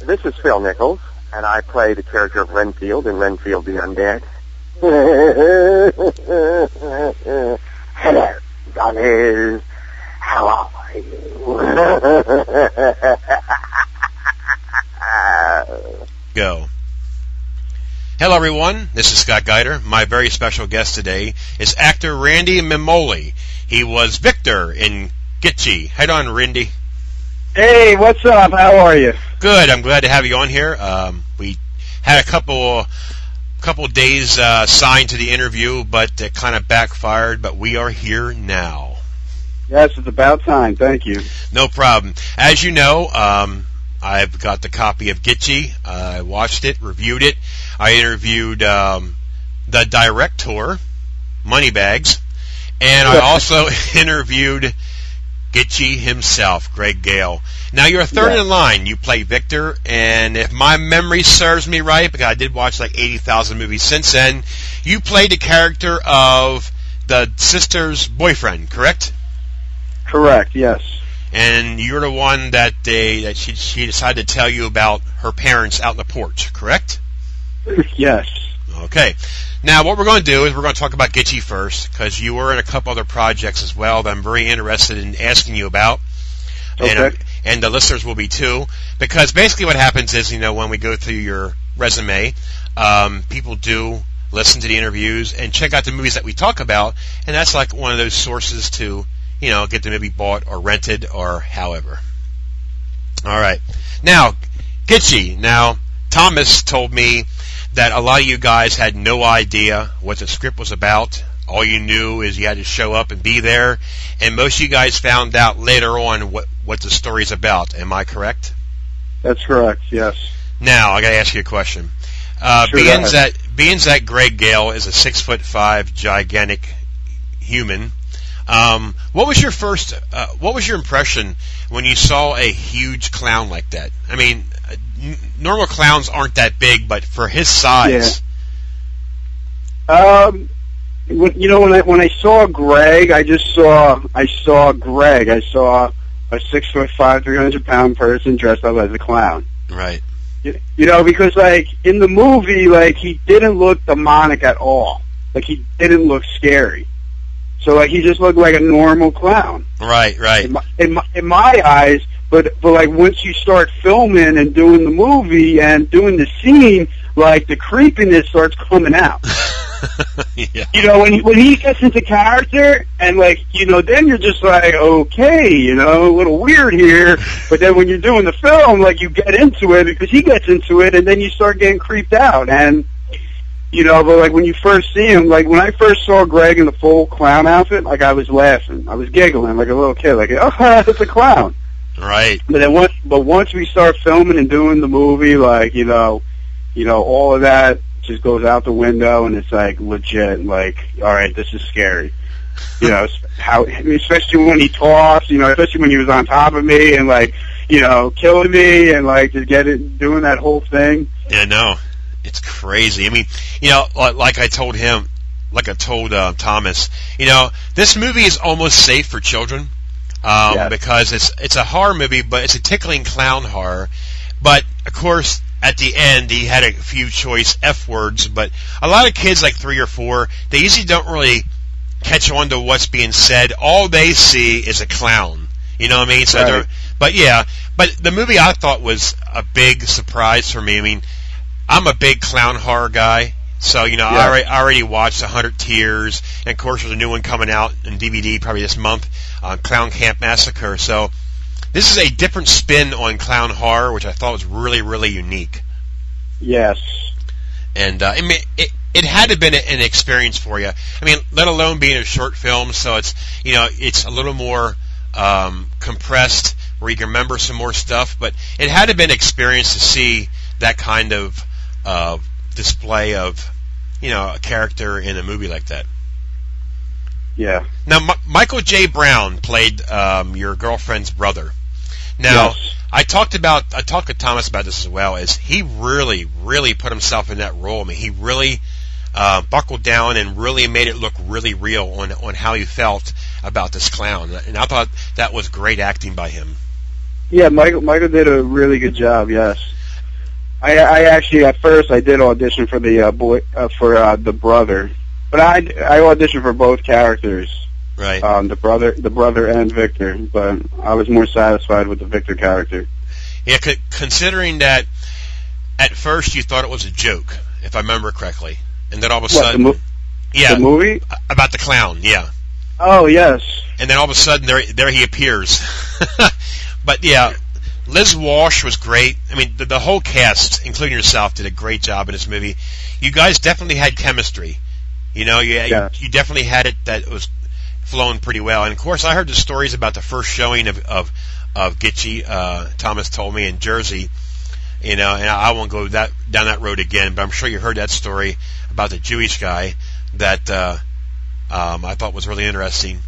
This is Phil Nichols, and I play the character of Renfield in Renfield the Undead. Hello, Donald. How are you? Go. Hello, everyone. This is Scott Geiter. My very special guest today is actor Randy Memoli. He was Victor in Gitchy. Head on, Randy. Hey, what's up? How are you? Good. I'm glad to have you on here. Um, we had a couple couple days uh, signed to the interview, but it kind of backfired. But we are here now. Yes, it's about time. Thank you. No problem. As you know, um, I've got the copy of Gitchy. Uh, I watched it, reviewed it. I interviewed um, the director, Moneybags, and I also interviewed Gitchy himself, Greg Gale. Now you're third Yeah. in line. You play Victor, and if my memory serves me right, because I did watch like 80,000 movies since then, you played the character of the sister's boyfriend, correct? Correct. Yes. And you're the one that they that she she decided to tell you about her parents out in the porch, correct? yes. Okay. Now, what we're going to do is we're going to talk about Gitchy first, because you were in a couple other projects as well that I'm very interested in asking you about. And, uh, Okay. and the listeners will be too, because basically what happens is, you know, when we go through your resume, um, people do listen to the interviews and check out the movies that we talk about, and that's like one of those sources to, you know, get the movie bought or rented or however. All right. Now, Gitchy. Now, Thomas told me that a lot of you guys had no idea what the script was about. All you knew is you had to show up and be there, and most of you guys found out later on what what the story's about. Am I correct? That's correct. Yes. Now, I got to ask you a question. Uh, Sure, being that being that Greg Gale is a six foot five gigantic human, um, what was your first? Uh, what was your impression when you saw a huge clown like that? I mean, n- normal clowns aren't that big, but for his size, Um, when, you know, when I when I saw Greg, I just saw I saw Greg. I saw a six foot five, three hundred pound person dressed up as a clown. right? You, you know, because like in the movie, like he didn't look demonic at all. Like he didn't look scary. So like he just looked like a normal clown. Right, right. in my, in my in my eyes. But but like once you start filming and doing the movie and doing the scene, like the creepiness starts coming out. yeah. You know, when he, when he gets into character and like you know, then you're just like, okay, you know, a little weird here. But then when you're doing the film, like you get into it because he gets into it, and then you start getting creeped out and. You know, but like when you first see him, like when I first saw Greg in the full clown outfit, like I was laughing, I was giggling like a little kid, like, oh, it's a clown. Right. But then once, but once we start filming and doing the movie, like you know, you know, all of that just goes out the window, and it's like legit. Like, all right, this is scary. You know, how, especially when he talks. You know, especially when he was on top of me and like, you know, killing me and like to get it, doing that whole thing. Yeah, no, it's crazy. I mean, you know, li- like I told him, like I told uh, Thomas, you know, this movie is almost safe for children um, Yes. because it's it's a horror movie, but it's a tickling clown horror. But of course, at the end, he had a few choice f words. But a lot of kids, like three or four, they usually don't really catch on to what's being said. All they see is a clown. You know what I mean? So Right. they're, but yeah, but the movie I thought was a big surprise for me. I mean, I'm a big clown horror guy. So, you know, I, already, I already watched 100 Tears, and of course there's a new one coming out in DVD probably this month, uh, Clown Camp Massacre. So, this is a different spin on clown horror, which I thought was really, really unique. Yes. And, uh, I mean, it, it had to have been an experience for you. I mean, let alone being a short film, so it's, you know, it's a little more, um, compressed, where you can remember some more stuff, but it had to have been an experience to see that kind of, uh, display of, you know, a character in a movie like that. Yeah. Now, M- Michael J. Brown played um, your girlfriend's brother. Now, Yes. I talked about I talked to Thomas about this as well. Is he really, really put himself in that role? I mean, he really uh, buckled down and really made it look really real on on how he felt about this clown. And I thought that was great acting by him. Yeah, Michael Michael did a really good job. Yes. I, I actually at first I did audition for the uh, boy uh, for uh, the brother, but I I auditioned for both characters, Right. um, the brother the brother and Victor. But I was more satisfied with the Victor character. Yeah, c- considering that at first you thought it was a joke, if I remember correctly, and then all of a What the, sudden, mo- yeah, the movie? about the clown, yeah, Oh yes, and then all of a sudden there there he appears. but yeah, Liz Walsh was great. I mean, the, the whole cast, including yourself, did a great job in this movie. You guys definitely had chemistry. You know, you Yeah. you definitely had it that was flowing pretty well. And of course, I heard the stories about the first showing of of of Gitchy. Uh, Thomas told me in Jersey. You know, and I won't go that down that road again. But I'm sure you heard that story about the Jewish guy that uh, um, I thought was really interesting.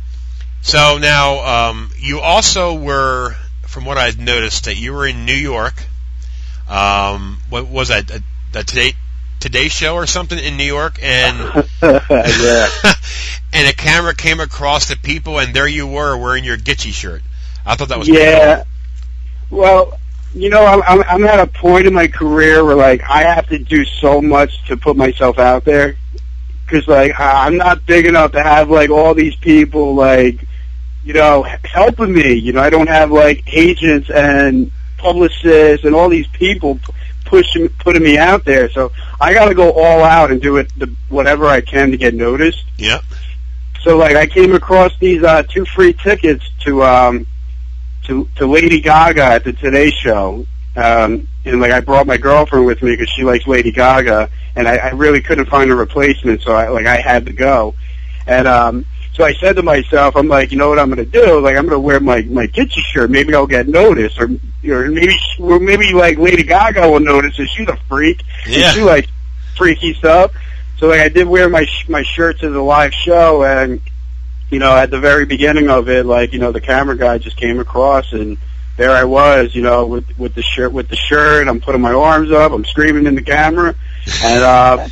So now um, you also were, from what I've noticed, that you were in New York. Um, what was that? The, the Today Today Show or something in New York, and and a camera came across the people, and there you were wearing your Gitchy shirt. I thought that was pretty Yeah. Well, you know, I'm, I'm I'm at a point in my career where like I have to do so much to put myself out there, because like I'm not big enough to have like all these people like, you know, helping me. You know, I don't have like agents and publicists and all these people pushing putting me out there. So I got to go all out and do it the, whatever I can to get noticed. Yeah. So like I came across these uh two free tickets to um to to Lady Gaga at the Today Show. Um and like I brought my girlfriend with me because she likes Lady Gaga and I, I really couldn't find a replacement so I like I had to go. And um so I said to myself, I'm like, you know what I'm gonna do? Like I'm gonna wear my my Gitchy shirt. Maybe I'll get noticed, or or maybe or maybe like Lady Gaga will notice that she's a freak Yeah. and she likes freaky stuff. So like I did wear my sh- my shirt to the live show, and you know at the very beginning of it, like you know the camera guy just came across, and there I was, you know, with with the shirt with the shirt. I'm putting my arms up, I'm screaming in the camera, and uh,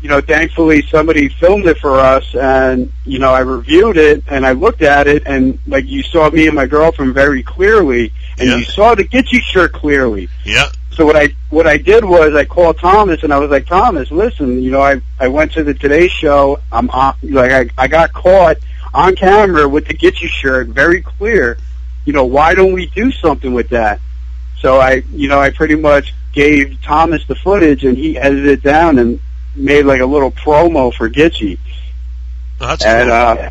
you know, thankfully somebody filmed it for us, and you know I reviewed it and I looked at it, and like you saw me and my girlfriend very clearly, and Yeah. you saw the Gitchy shirt clearly. Yep. So what I what I did was I called Thomas and I was like, Thomas, listen, you know, I I went to the Today Show. I'm on, like I I got caught on camera with the Gitchy shirt, very clear. You know, why don't we do something with that? So I, you know, I pretty much gave Thomas the footage and he edited it down and made like a little promo for Gitchy. Oh, that's And cool. uh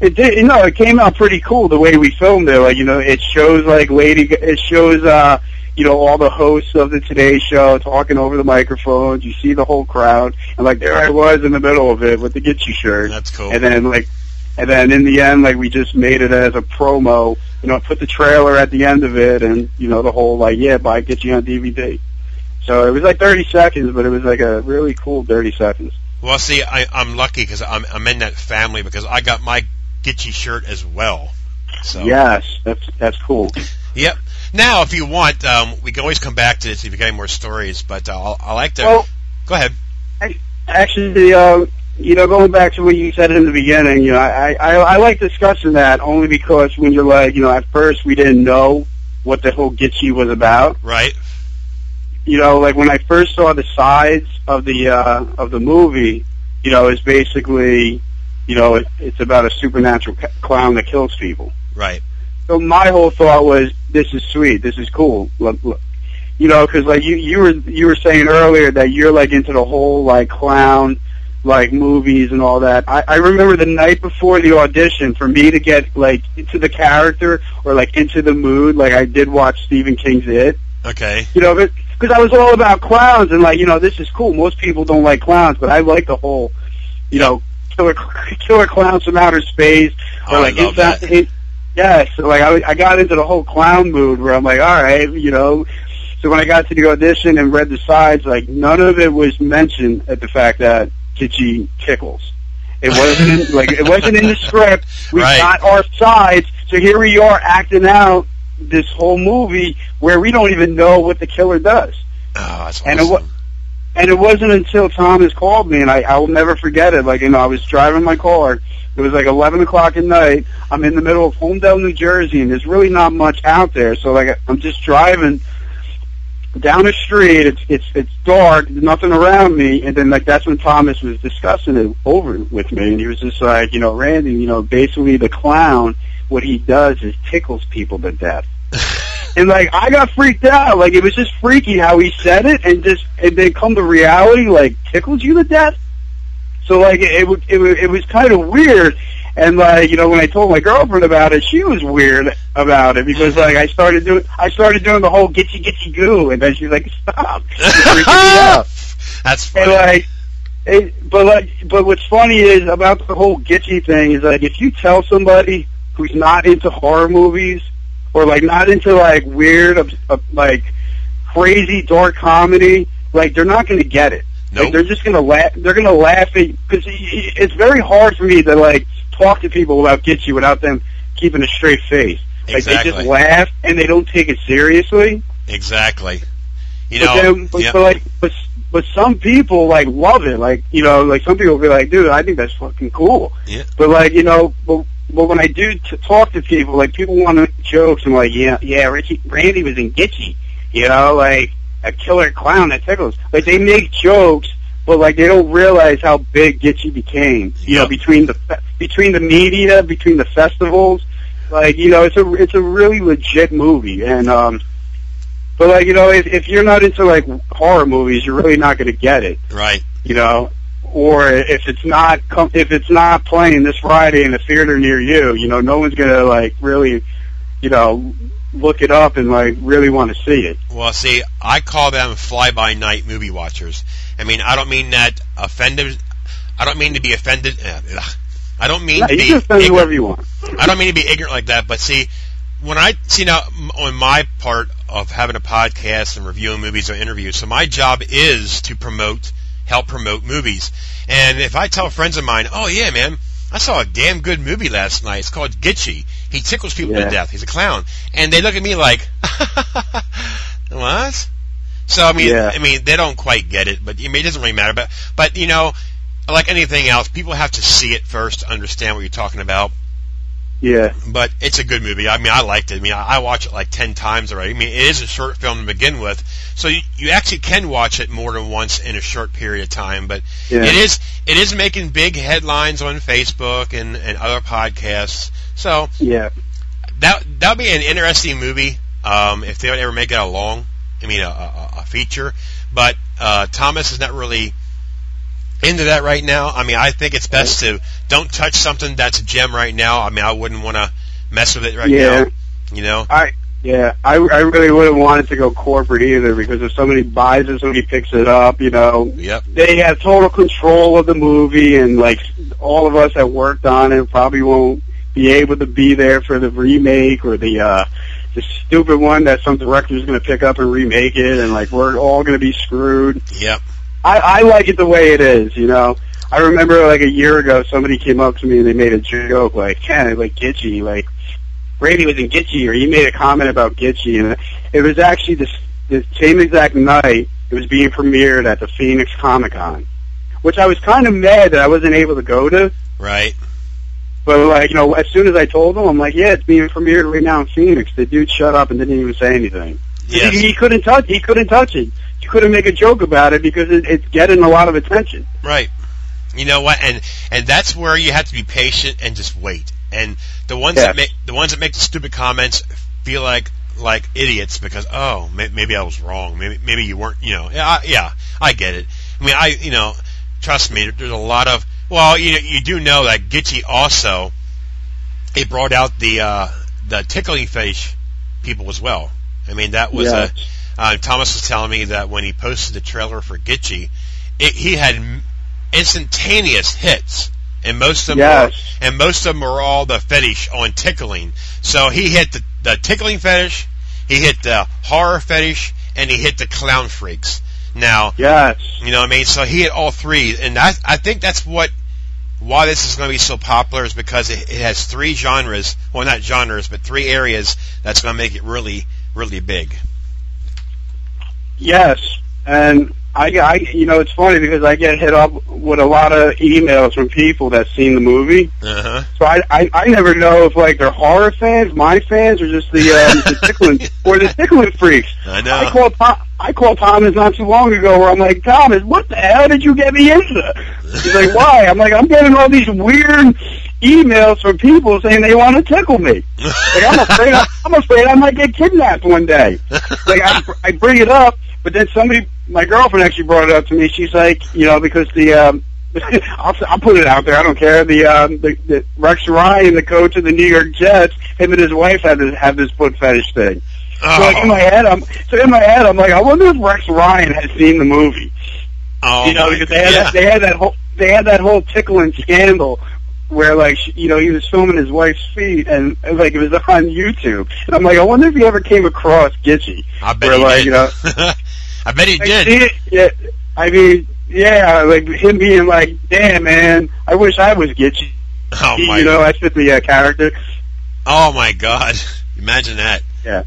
it did you know, it came out pretty cool the way we filmed it. Like, you know, it shows like Lady it shows uh you know, all the hosts of the Today Show talking over the microphones. You see the whole crowd, and like there I was in the middle of it with the You shirt. that's cool. And then like, and then in the end, like we just made it as a promo. You know, put the trailer at the end of it, and you know the whole like, yeah, buy You on DVD. So it was like 30 seconds, but it was like a really cool 30 seconds. Well, see, I, I'm lucky because I'm, I'm in that family because I got my Gitchy shirt as well. So Yes, that's that's cool. Yep. Now, if you want, um, we can always come back to this if you got any more stories. But uh, I'll, I like to Well, go ahead. Actually, uh, you know, going back to what you said in the beginning, you know, I, I, I like discussing that only because when you're like, you know, at first we didn't know what the whole Gitchy was about. Right. You know, like when I first saw the sides of the uh, of the movie, you know, it's basically, you know, it, it's about a supernatural ca- clown that kills people. Right. So my whole thought was, this is sweet, this is cool. You know, because like you you were you were saying earlier that you're like into the whole like clown like movies and all that. I, I remember the night before the audition for me to get like into the character or like into the mood. Like I did watch Stephen King's It. Okay. You know, because I was all about clowns and like you know this is cool. Most people don't like clowns, but I like the whole you know killer killer clowns from outer space oh, or Oh, like I love inside- that. Yes, so like I, I got into the whole clown mood where I'm like, all right, you know. So when I got to the audition and read the sides, like none of it was mentioned at the fact that Gitchy tickles. It wasn't in, like it wasn't in the script. We Right. got our sides, so here we are acting out this whole movie where we don't even know what the killer does. Oh, that's awesome. And it wa- And it wasn't until Thomas called me, and I, I will never forget it. Like, you know, I was driving my car. It was like 11 o'clock at night. I'm in the middle of Holmdel, New Jersey, and there's really not much out there. So, like, I'm just driving down the street. It's it's it's dark. There's nothing around me. And then like that's when Thomas was discussing it over with me, and he was just like, you know, Randy, you know, basically the clown, what he does is tickles people to death. and like I got freaked out. Like it was just freaky how he said it, and just and then come to reality, like tickles you to death. So like it it, it, it was kind of weird. And like you know, when I told my girlfriend about it, she was weird about it because like I started doing I started doing the whole gitchy gitchy goo, and then she's like, "Stop!" You're freaking me out. That's funny. And like, it, but like, but what's funny is about the whole gitchy thing is like if you tell somebody who's not into horror movies or like not into like weird, uh, like crazy dark comedy, like they're not going to get it. Nope. Like they're just gonna laugh. They're gonna laugh at because it's very hard for me to like talk to people about Gitchy without them keeping a straight face. Like Exactly. they just laugh and they don't take it seriously. exactly. You But know, then, but, yeah. but like, but but some people like love it. Like you know, like some people will be like, dude, I think that's fucking cool. Yeah. But like you know, but but when I do t- talk to people, like people want to make jokes. I'm like, yeah, yeah, Richie, Randy was in Gitchy. You know, like a killer clown that tickles. Like they make jokes, but like they don't realize how big Gitchy became. You know, between the fe- between the media, between the festivals. Like you know, it's a it's a really legit movie, and um. But like you know, if if you're not into like horror movies, you're really not going to get it. right. You know, or if it's not com- if it's not playing this Friday in a theater near you, you know, no one's going to like really, you know, look it up and like really want to see it. Well, see, I call them fly-by-night movie watchers. I mean, I don't mean that offended. I don't mean to be offended. Eh, ugh. I don't mean to you be. can spend ignorant. you want. I don't mean to be ignorant like that, but see, when I see now on my part of having a podcast and reviewing movies or interviews, so my job is to promote, help promote movies. And if I tell friends of mine, "Oh yeah, man, I saw a damn good movie last night. It's called Gitchy. He tickles people Yeah. to death. He's a clown," and they look at me like, "What?" So I mean, Yeah. I mean, they don't quite get it, but I mean, it doesn't really matter. But but you know, like anything else, people have to see it first to understand what you're talking about Yeah, but it's a good movie. I mean, I liked it. I mean, I, I watched it like ten times already. I mean, it is a short film to begin with, so you, you actually can watch it more than once in a short period of time. But yeah, it is it is making big headlines on Facebook and, and other podcasts. So yeah, that that would be an interesting movie um, if they would ever make it a long, I mean, a, a, a feature. But uh, Thomas is not really into that right now. I mean, I think it's best to don't touch something that's a gem right now. I mean, I wouldn't want to mess with it right Yeah. now. You know, I yeah, I I really wouldn't want it to go corporate either because if somebody buys it, somebody picks it up, you know, yep, they have total control of the movie, and like all of us that worked on it probably won't be able to be there for the remake or the uh the stupid one that some director's going to pick up and remake it, and like we're all going to be screwed. yep, I I like it the way it is, you know. I remember like a year ago, somebody came up to me and they made a joke like, "Ken, like Gitchy, like Brady was in Gitchy," or he made a comment about Gitchy, and it was actually this the same exact night it was being premiered at the Phoenix Comic Con, which I was kind of mad that I wasn't able to go to. right, But like you know, as soon as I told him, I'm like, "Yeah, it's being premiered right now in Phoenix." The dude shut up and didn't even say anything. yes, He, he couldn't touch. He couldn't touch it. He couldn't make a joke about it because it, it's getting a lot of attention. right. You know what? And and that's where you have to be patient and just wait. And the ones that make the ones that make the stupid comments feel like like idiots because oh may, maybe I was wrong. Maybe maybe you weren't. You know, yeah, I, yeah, I get it. I mean, I you know, trust me. There's a lot of well, you you do know that Gitchy also it brought out the uh, the tickling fish people as well. I mean, that was a uh, Thomas was telling me that when he posted the trailer for Gitchy, it, he had instantaneous hits, and most of them Yes. were, and most of them were all the fetish on tickling. So he hit the, the tickling fetish, he hit the horror fetish, and he hit the clown freaks. Now, Yes. you know what I mean? So he hit all three, and I, I think that's what why this is going to be so popular is because it, it has three genres, well not genres, but three areas that's going to make it really, really big. Yes. And I, I, you know, it's funny because I get hit up with a lot of emails from people that seen the movie. Uh huh. So I, I, I never know if like they're horror fans, my fans, or just the, um, the tickling or the tickling freaks. I know. I called Tom, I called Thomas not too long ago where I'm like, Thomas, what the hell did you get me into? He's like, why? I'm like, I'm getting all these weird emails from people saying they want to tickle me. Like I'm afraid I, I'm afraid I might get kidnapped one day. Like I, I bring it up, but then somebody, my girlfriend actually brought it up to me. She's like, you know, because the um, I'll, I'll put it out there. I don't care. The, um, the, the Rex Ryan, the coach of the New York Jets, him and his wife had this, have this foot fetish thing. Oh. So like in my head, I'm so in my head, I'm like, I wonder if Rex Ryan has seen the movie. oh, you know, because they had yeah. that, they had that whole they had that whole tickling scandal where like you know he was filming his wife's feet and like it was on YouTube. And I'm like, I wonder if he ever came across Gitchy. I bet where he like did. you know, I bet he I did. it, yeah. I mean, yeah, like him being like, damn man, I wish I was Gitchy. Oh my! you know, I fit the uh, character. oh my God! Imagine that. Yeah,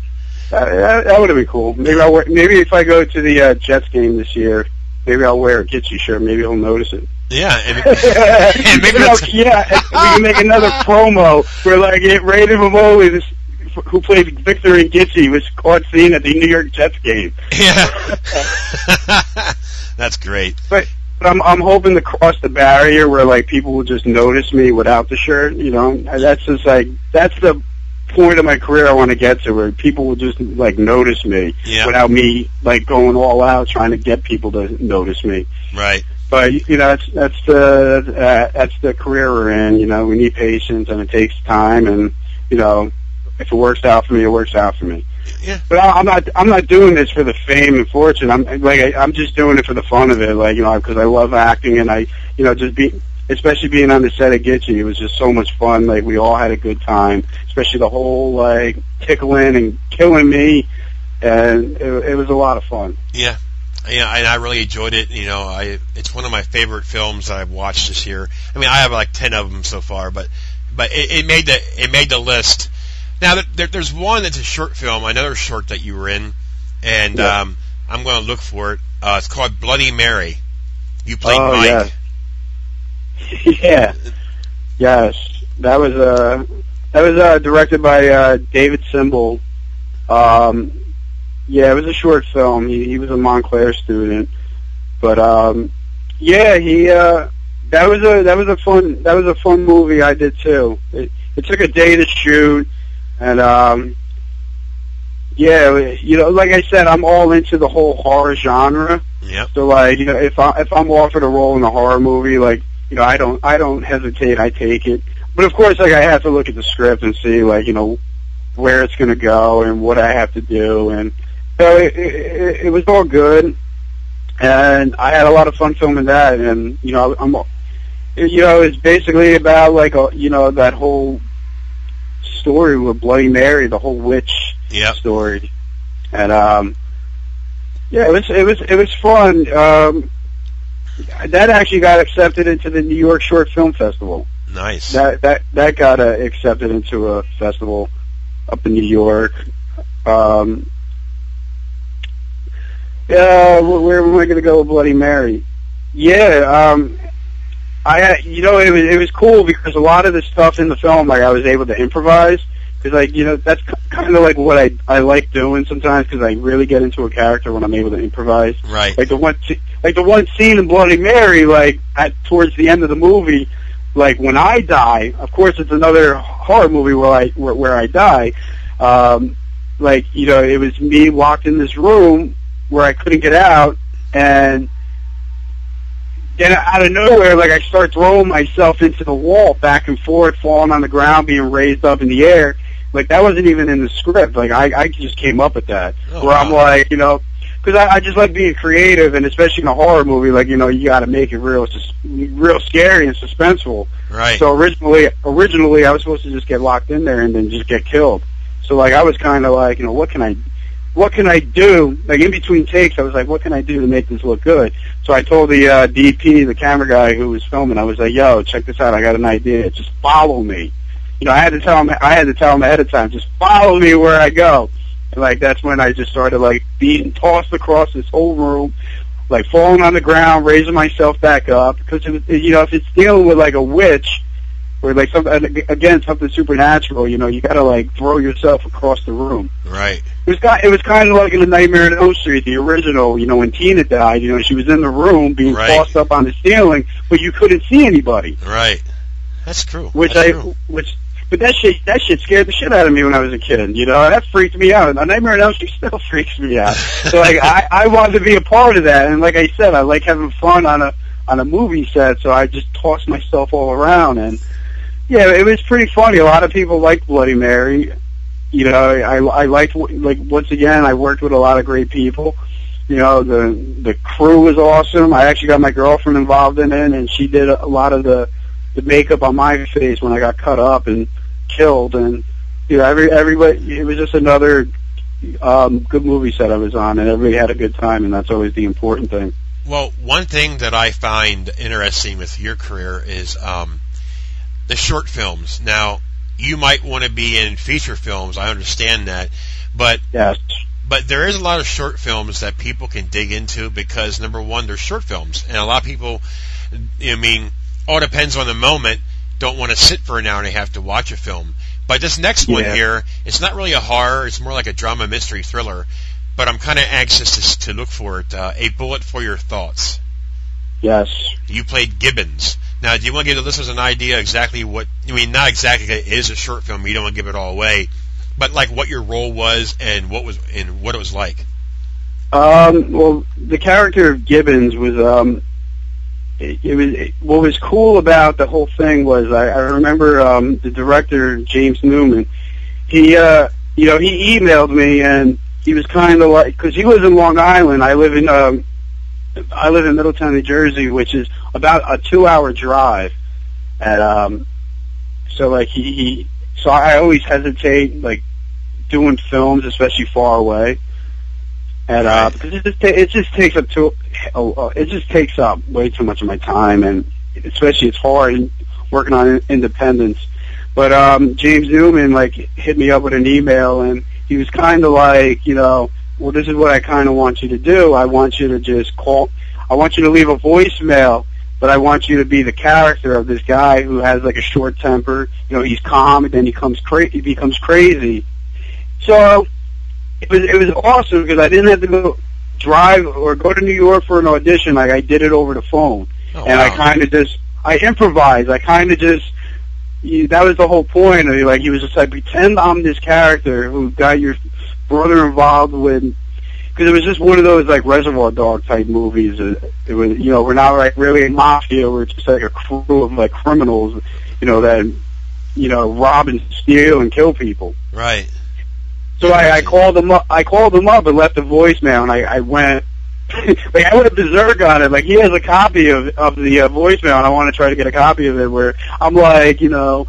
that, that would have been cool. Maybe I'll wear, maybe if I go to the uh, Jets game this year, maybe I'll wear a Gitchy shirt. Maybe he'll notice it. Yeah, and, and maybe you know, yeah, we can make another promo where like it, Ray Memoli, this who played Victor and Gitchy, was caught seen at the New York Jets game. yeah. That's great. But but I'm I'm hoping to cross the barrier where like people will just notice me without the shirt. You know, that's just like that's the point of my career I want to get to, where people will just like notice me Yeah. without me like going all out trying to get people to notice me. Right. But you know, that's that's the uh, that's the career we're in. You know, we need patience, and it takes time. And you know, if it works out for me, it works out for me. Yeah. But I, I'm not I'm not doing this for the fame and fortune. I'm like I, I'm just doing it for the fun of it. Like you know, because I love acting, and I you know just be especially being on the set of Gitchy, it was just so much fun. Like we all had a good time, especially the whole like tickling and killing me, and it, it was a lot of fun. Yeah. Yeah, and I really enjoyed it. You know, I it's one of my favorite films that I've watched this year. I mean, I have like ten of them so far, but but it, it made the it made the list. Now there- there, there's one that's a short film, another short that you were in, and Yeah. um, I'm going to look for it. Uh, it's called Bloody Mary. You played Oh, Mike. yeah. yeah. Yes. That was uh that was uh directed by uh David Simbel. Um yeah, it was a short film. He he was a Montclair student. But um yeah, he uh that was a that was a fun that was a fun movie I did too. It it took a day to shoot and um yeah, you know, like I said, I'm all into the whole horror genre. Yep. So like, you know, if I if I'm offered a role in a horror movie, like, you know, I don't I don't hesitate, I take it. But of course, like I have to look at the script and see like, you know, where it's going to go and what I have to do, and so it, it, it was all good. And I had a lot of fun filming that, and you know, I'm, you know, it's basically about like a, you know, that whole story with Bloody Mary, the whole witch Yep. story, and um, yeah, it was it was it was fun. Um, that actually got accepted into the New York Short Film Festival. Nice. That that that got uh, accepted into a festival up in New York. Um, yeah, wh- where am I going to go with Bloody Mary? Yeah, um, I had, you know it was it was cool because a lot of the stuff in the film like I was able to improvise because like you know that's kind of like what I I like doing sometimes because I really get into a character when I'm able to improvise right. like the one like the one scene in Bloody Mary, like at towards the end of the movie, like when I die. Of course, it's another horror movie where I where, where I die. Um, like you know, it was me locked in this room where I couldn't get out, and then out of nowhere, like I start throwing myself into the wall, back and forth, falling on the ground, being raised up in the air. Like that wasn't even in the script. Like I, I just came up with that. Oh, where I'm like, you know, because I, I just like being creative, and especially in a horror movie, like you know, you got to make it real, sus- real scary and suspenseful. Right. So originally, originally I was supposed to just get locked in there and then just get killed. So like I was kind of like, you know, what can I, what can I do? Like in between takes, I was like, what can I do to make this look good? So I told the uh, DP, the camera guy who was filming, I was like, yo, check this out. I got an idea. Just follow me. You know, I had to tell him, I had to tell him ahead of time, just follow me where I go. And like that's when I just started like being tossed across this whole room, like falling on the ground, raising myself back up. Because you know, if it's dealing with like a witch, Or like some again something supernatural. You know, you got to like throw yourself across the room. Right. It was kind. It was kind of like in the Nightmare on Elm Street, the original. You know, when Tina died. You know, she was in the room being Right. tossed up on the ceiling, but you couldn't see anybody. Right. That's true. Which That's I, true. which, but that shit, that shit scared the shit out of me when I was a kid. You know, that freaked me out. And Nightmare on Elm Street still freaks me out. so like, I, I wanted to be a part of that. And like I said, I like having fun on a on a movie set. So I just tossed myself all around. And yeah, it was pretty funny. A lot of people liked Bloody Mary. You know, I I liked like once again, I worked with a lot of great people. You know, the the crew was awesome. I actually got my girlfriend involved in it, and she did a lot of the the makeup on my face when I got cut up and killed, and you know, every everybody. It was just another um, good movie set I was on, and everybody had a good time, and that's always the important thing. Well, one thing that I find interesting with your career is um, the short films. Now, you might want to be in feature films. I understand that, but Yes, but there is a lot of short films that people can dig into because number one, they're short films, and a lot of people, I mean, all depends on the moment. Don't want to sit for an hour and a half to watch a film. But this next one here, it's not really a horror; it's more like a drama mystery thriller. But I'm kind of anxious to, to look for it. Uh, a bullet for your thoughts. yes. You played Gibbons. Now, do you want to give the listeners an idea exactly what? I mean, not exactly. It is a short film. You don't want to give it all away, but like what your role was and what was and what it was like. Um, well, the character of Gibbons was um, it, it was it, what was cool about the whole thing was I, I remember um, the director James Newman. He, uh, you know, he emailed me and he was kind of like because he lives in Long Island. I live in um, I live in Middletown, New Jersey, which is about a two-hour drive. And um, so like he, he so I always hesitate like doing films, especially far away. And uh, because it just ta- it just takes up too it just takes up way too much of my time, and especially it's hard working on independence. But um, James Newman like hit me up with an email, and he was kind of like, you know, well, this is what I kind of want you to do. I want you to just call. I want you to leave a voicemail, but I want you to be the character of this guy who has like a short temper. You know, he's calm, and then he comes cra- he becomes crazy. So it was it was awesome because I didn't have to go drive or go to New York for an audition. Like I did it over the phone, Oh, and I kind of just I improvised. I kind of just you, that was the whole point. Of, it. like he was just like pretend I'm this character who got your brother involved with. Because it was just one of those like Reservoir Dog type movies. It, it was, you know, we're not like really a mafia. We're just like a crew of like criminals, you know, that you know rob and steal and kill people. right. So I, I called him up. I called him up and left a voicemail, and I, I went. like I went berserk on it. Like he has a copy of of the uh, voicemail, and I want to try to get a copy of it. Where I'm like, you know,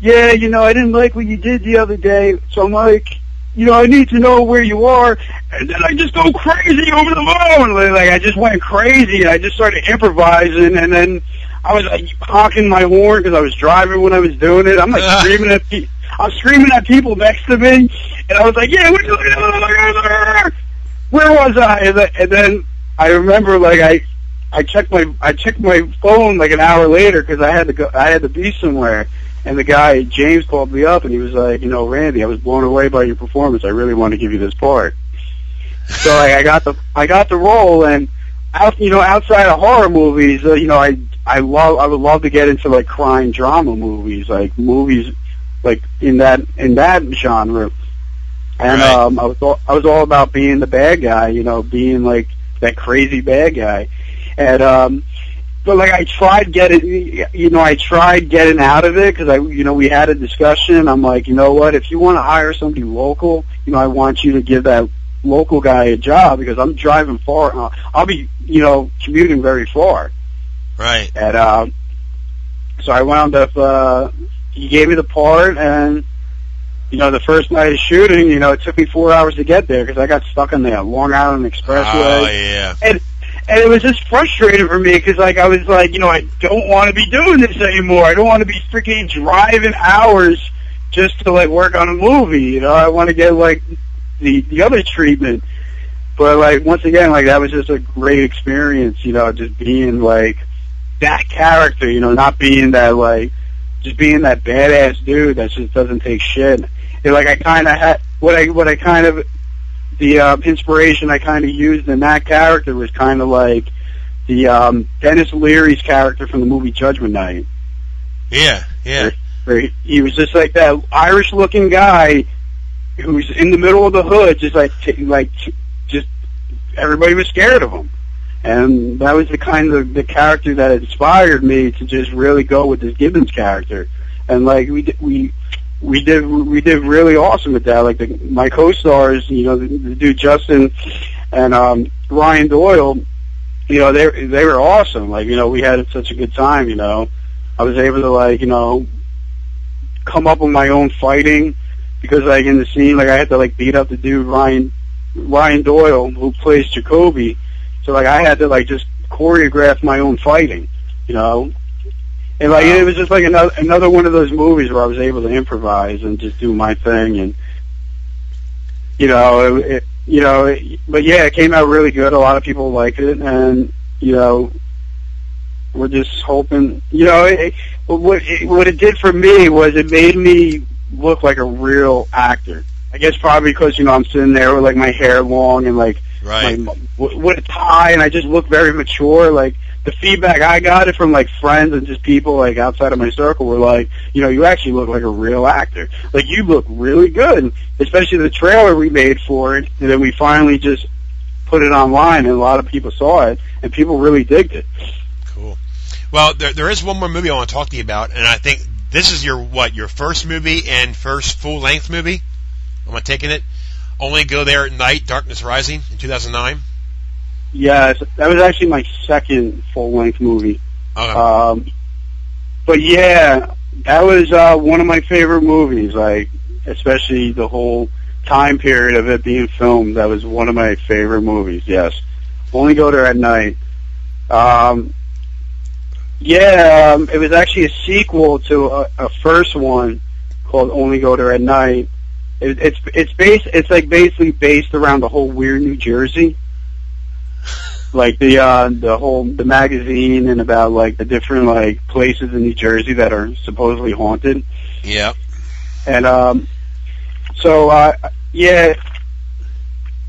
yeah, you know, I didn't like what you did the other day, so I'm like, you know, I need to know where you are, and then I just go crazy over the phone. Like, like I just went crazy, and I just started improvising, and then I was like honking my horn because I was driving when I was doing it. I'm like screaming at people. I'm screaming at people next to me, and I was like, "Yeah, what you where was I?" And then, and then I remember, like, I I checked my I checked my phone like an hour later because I had to go. I had to be somewhere, and the guy James called me up, and he was like, "You know, Randy, I was blown away by your performance. I really want to give you this part." So like, I got the I got the role, and out you know outside of horror movies, uh, you know, I I love I would love to get into like crime drama movies, like movies like in that in that genre. And Right. um, I was all, I was all about being the bad guy, you know, being like that crazy bad guy. And um, but like I tried getting, you know, I tried getting out of it because I, you know, we had a discussion. I'm like, you know what? If you want to hire somebody local, you know, I want you to give that local guy a job because I'm driving far. Uh, I'll be, you know, commuting very far. Right. And um, so I wound up. Uh, he gave me the part, and you know, the first night of shooting, you know, it took me four hours to get there because I got stuck on the Long Island Expressway, Oh yeah. and and it was just frustrating for me because like I was like, you know, I don't want to be doing this anymore. I don't want to be freaking driving hours just to like work on a movie. You know, I want to get like the the other treatment. But like once again, like that was just a great experience. You know, just being like that character. You know, not being that like just being that badass dude that just doesn't take shit. And like I kind of had what I what I kind of the uh, inspiration I kind of used in that character was kind of like the um, Denis Leary's character from the movie Judgment Night. Yeah, yeah. Where he, he was just like that Irish-looking guy who's in the middle of the hood, just like t- like just everybody was scared of him, and that was the kind of the character that inspired me to just really go with this Gibbons character, and like we we we did we did really awesome with that. Like the, my co-stars, you know, the, the dude Justin and um, Ryan Doyle, you know, they they were awesome. Like you know, we had such a good time. You know, I was able to like you know come up with my own fighting because like in the scene, like I had to like beat up the dude Ryan Ryan Doyle who plays Jacoby. So like I had to like just choreograph my own fighting, you know. And like it was just like another another one of those movies where I was able to improvise and just do my thing and you know, it, it you know, it, but yeah, it came out really good. A lot of people liked it and you know, we're just hoping, you know, it, what it, what it did for me was it made me look like a real actor. I guess probably because you know I'm sitting there with like my hair long and like Right. my, with a tie, and I just look very mature. Like the feedback I got it from like friends and just people like outside of my circle were like, you know, you actually look like a real actor. Like you look really good, especially the trailer we made for it, and then we finally just put it online, and a lot of people saw it, and people really digged it. Cool. Well, there there is one more movie I want to talk to you about, and I think this is your what your first movie and first full length movie. Am I taking it? Only go there at night. Darkness Rising in 2009. Yes, that was actually my second full length movie. Okay. Um, but yeah, that was uh, one of my favorite movies. Like, especially the whole time period of it being filmed. That was one of my favorite movies. Yes, only go there at night. Um, yeah, um, it was actually a sequel to a, a first one called Only Go There at Night. It, it's it's based it's like basically based around the whole weird New Jersey like the uh the whole the magazine and about like the different like places in New Jersey that are supposedly haunted. yeah. And um so uh yeah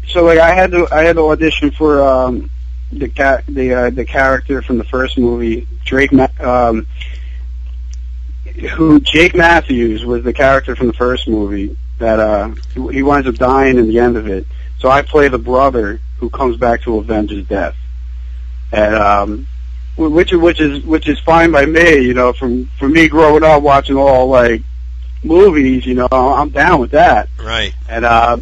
so like I had to I had to audition for um the cat the uh, the character from the first movie Drake Ma- um who Jake Matthews was the character from the first movie that uh he winds up dying in the end of it. So I play the brother who comes back to avenge his death, and um, wh- which which is which is fine by me. You know, from for me growing up watching all like movies, you know, I'm down with that. Right. And uh,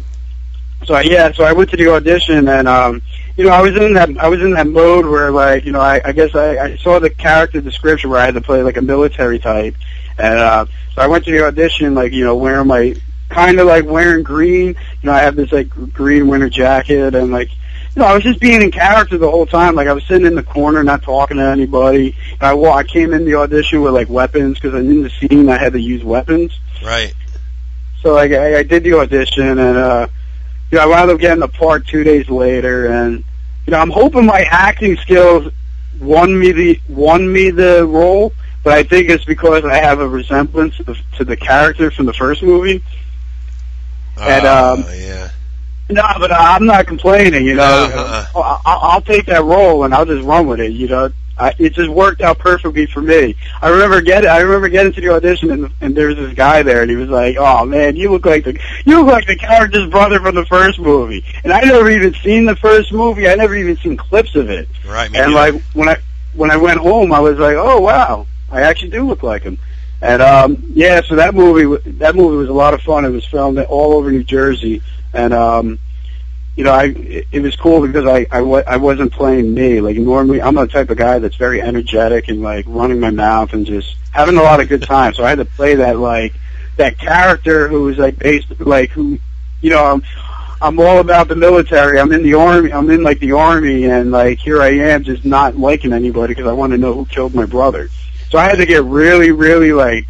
so I, yeah, so I went to the audition, and um, you know, I was in that I was in that mode where like you know, I, I guess I, I saw the character description where I had to play like a military type, and uh, so I went to the audition like you know wearing my kind of like wearing green. You know, I have this like green winter jacket and like, you know, I was just being in character the whole time. Like I was sitting in the corner, not talking to anybody. And I wa- I came in the audition with like weapons because in the scene I had to use weapons. Right. So like I, I did the audition and uh, you know, I wound up getting the part two days later. And you know, I'm hoping my acting skills won me the won me the role. But I think it's because I have a resemblance of, to the character from the first movie. And, Uh, um, yeah. No, but I'm not complaining. You know, Uh-uh. I, I- I'll take that role and I'll just run with it. You know, I, it just worked out perfectly for me. I remember getting, I remember getting to the audition and, and there was this guy there and he was like, "Oh man, you look like the, you look like the character's brother from the first movie." And I never even seen the first movie. I never even seen clips of it. Right. And neither. like when I when I went home, I was like, "Oh wow, I actually do look like him." And um yeah, so that movie that movie was a lot of fun. It was filmed all over New Jersey, and um you know, I it, was cool because I I, I wasn't playing me. Like normally, I'm the type of guy that's very energetic and like running my mouth and just having a lot of good time. So I had to play that like that character who was like based like who you know. I'm, I'm all about the military. I'm in the army. I'm in like the army, and like here I am, just not liking anybody because I want to know who killed my brother. So I had to get really, really like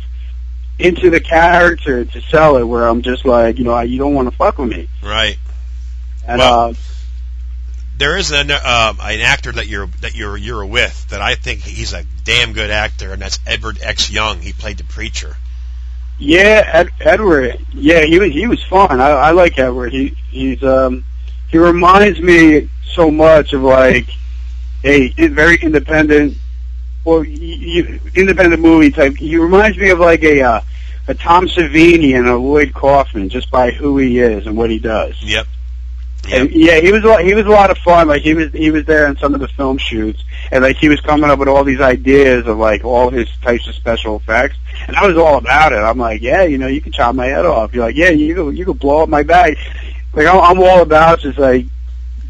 into the character to sell it. Where I'm just like, you know, you don't want to fuck with me. right. And Well, uh, there is an uh, an actor that you're that you're you're with that I think he's a damn good actor, and that's Edward X. Young. He played the preacher. Yeah, Ed, Edward. Yeah, he was he was fun. I, I like Edward. He he's um he reminds me so much of like a very independent or independent movie type. He reminds me of like a uh, a Tom Savini and a Lloyd Kaufman just by who he is and what he does. Yep. Yep. And yeah, he was a lot, he was a lot of fun. Like he was he was there in some of the film shoots, and like he was coming up with all these ideas of like all his types of special effects, and I was all about it. I'm like, yeah, you know, you can chop my head off. You're like, yeah, you can you can blow up my bag. Like I'm, I'm all about just like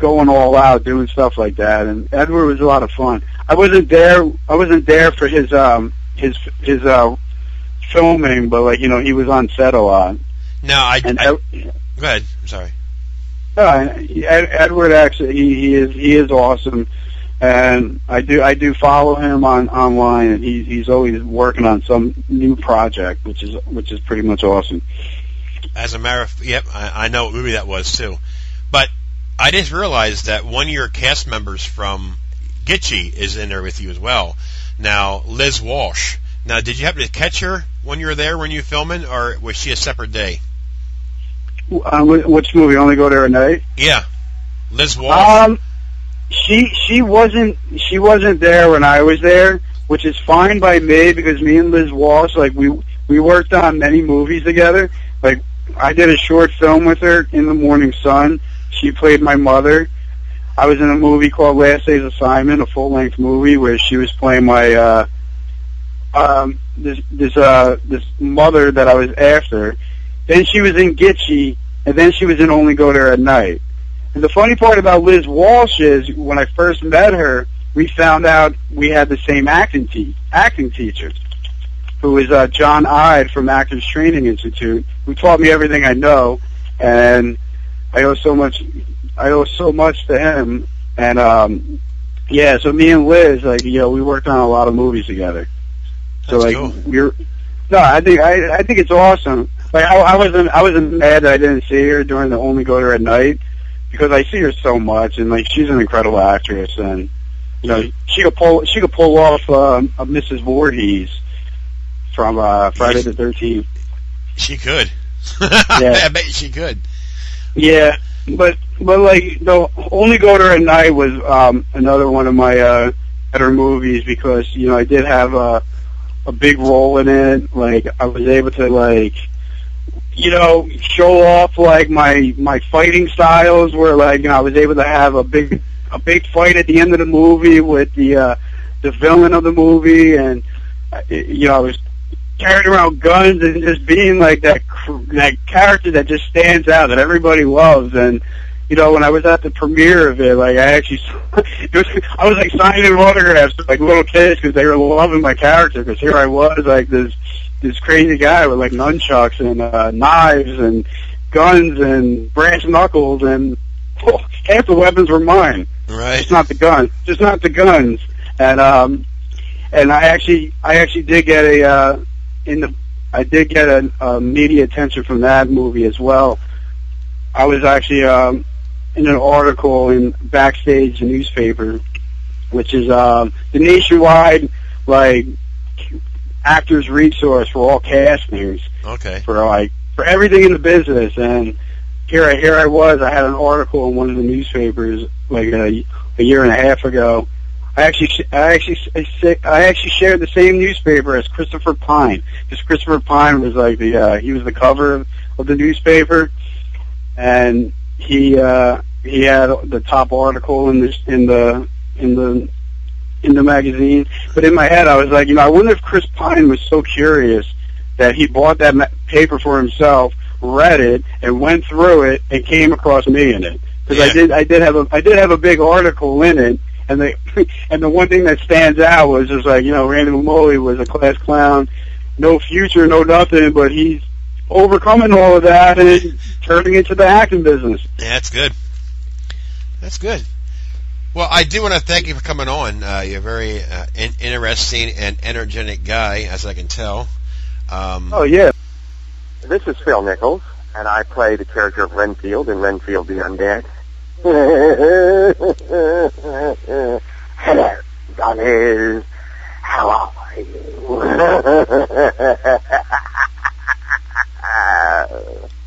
going all out, doing stuff like that. And Edward was a lot of fun. I wasn't there. I wasn't there for his um his his uh filming, but like you know, he was on set a lot. No, I. And I Ed, go ahead. I'm sorry. Uh, Edward actually he, he is he is awesome, and I do I do follow him on online, and he's he's always working on some new project, which is which is pretty much awesome. As a matter of yep, I, I know what movie that was too, but I just realized that one of your cast members from Gitchy is in there with you as well. Now Liz Walsh. Now, did you happen to catch her when you were there when you were filming, or was she a separate day? Uh, which movie? Only go there at night. Yeah, Liz Walsh. Um, she she wasn't she wasn't there when I was there, which is fine by me because me and Liz Walsh like we we worked on many movies together. Like I did a short film with her in the Morning Sun. She played my mother. I was in a movie called Last Day's Assignment, a full length movie where she was playing my uh um this this uh this mother that I was after then she was in Gitchy, and then she was in Only Go There at Night. And the funny part about Liz Walsh is, when I first met her, we found out we had the same acting te- acting teacher, who is uh, John Ide from Actors Training Institute, who taught me everything I know, and I owe so much. I owe so much to him, and um, yeah. So me and Liz, like, you know, we worked on a lot of movies together. So That's like, cool. we're no, I think I I think it's awesome. Like I, I wasn't I wasn't mad that I didn't see her during the Only Go There at Night because I see her so much and like she's an incredible actress and you know she could pull she could pull off um, a Mrs. Voorhees from uh, Friday the Thirteenth. She could. Yeah. I bet she could. Yeah, but but like the Only Go There at Night was um, another one of my uh, better movies because you know I did have a a big role in it. Like I was able to like you know, show off like my my fighting styles where like you know I was able to have a big a big fight at the end of the movie with the uh the villain of the movie and uh, you know I was carrying around guns and just being like that that character that just stands out that everybody loves and you know when I was at the premiere of it like I actually it was, I was like signing autographs to like little kids because they were loving my character because here I was like this this crazy guy with like nunchucks and uh, knives and guns and brass knuckles and oh, half the weapons were mine. Right. Just not the gun. Just not the guns. And um, and I actually I actually did get a uh, in the I did get a, a media attention from that movie as well. I was actually um, in an article in Backstage newspaper, which is um, the nationwide like actors resource for all castings Okay. for like for everything in the business and here I here I was I had an article in one of the newspapers like a, a year and a half ago I actually I actually I, actually shared the same newspaper as Christopher Pine because Christopher Pine was like the uh, he was the cover of, of the newspaper and he uh he had the top article in the in the in the in the magazine. But in my head, I was like, you know, I wonder if Chris Pine was so curious that he bought that ma- paper for himself, read it, and went through it, and came across me in it. Because I did, I did have a, I did have a big article in it, and the, and the one thing that stands out was just like, you know, Randy Memoli was a class clown, no future, no nothing, but he's overcoming all of that and turning into the acting business. Yeah, that's good. That's good. Well, I do want to thank you for coming on. Uh, you're a very uh, in- interesting and energetic guy, as I can tell. Um, Oh yeah. This is Phil Nichols, and I play the character of Renfield in Renfield the Undead. Hello, Donald. How are you?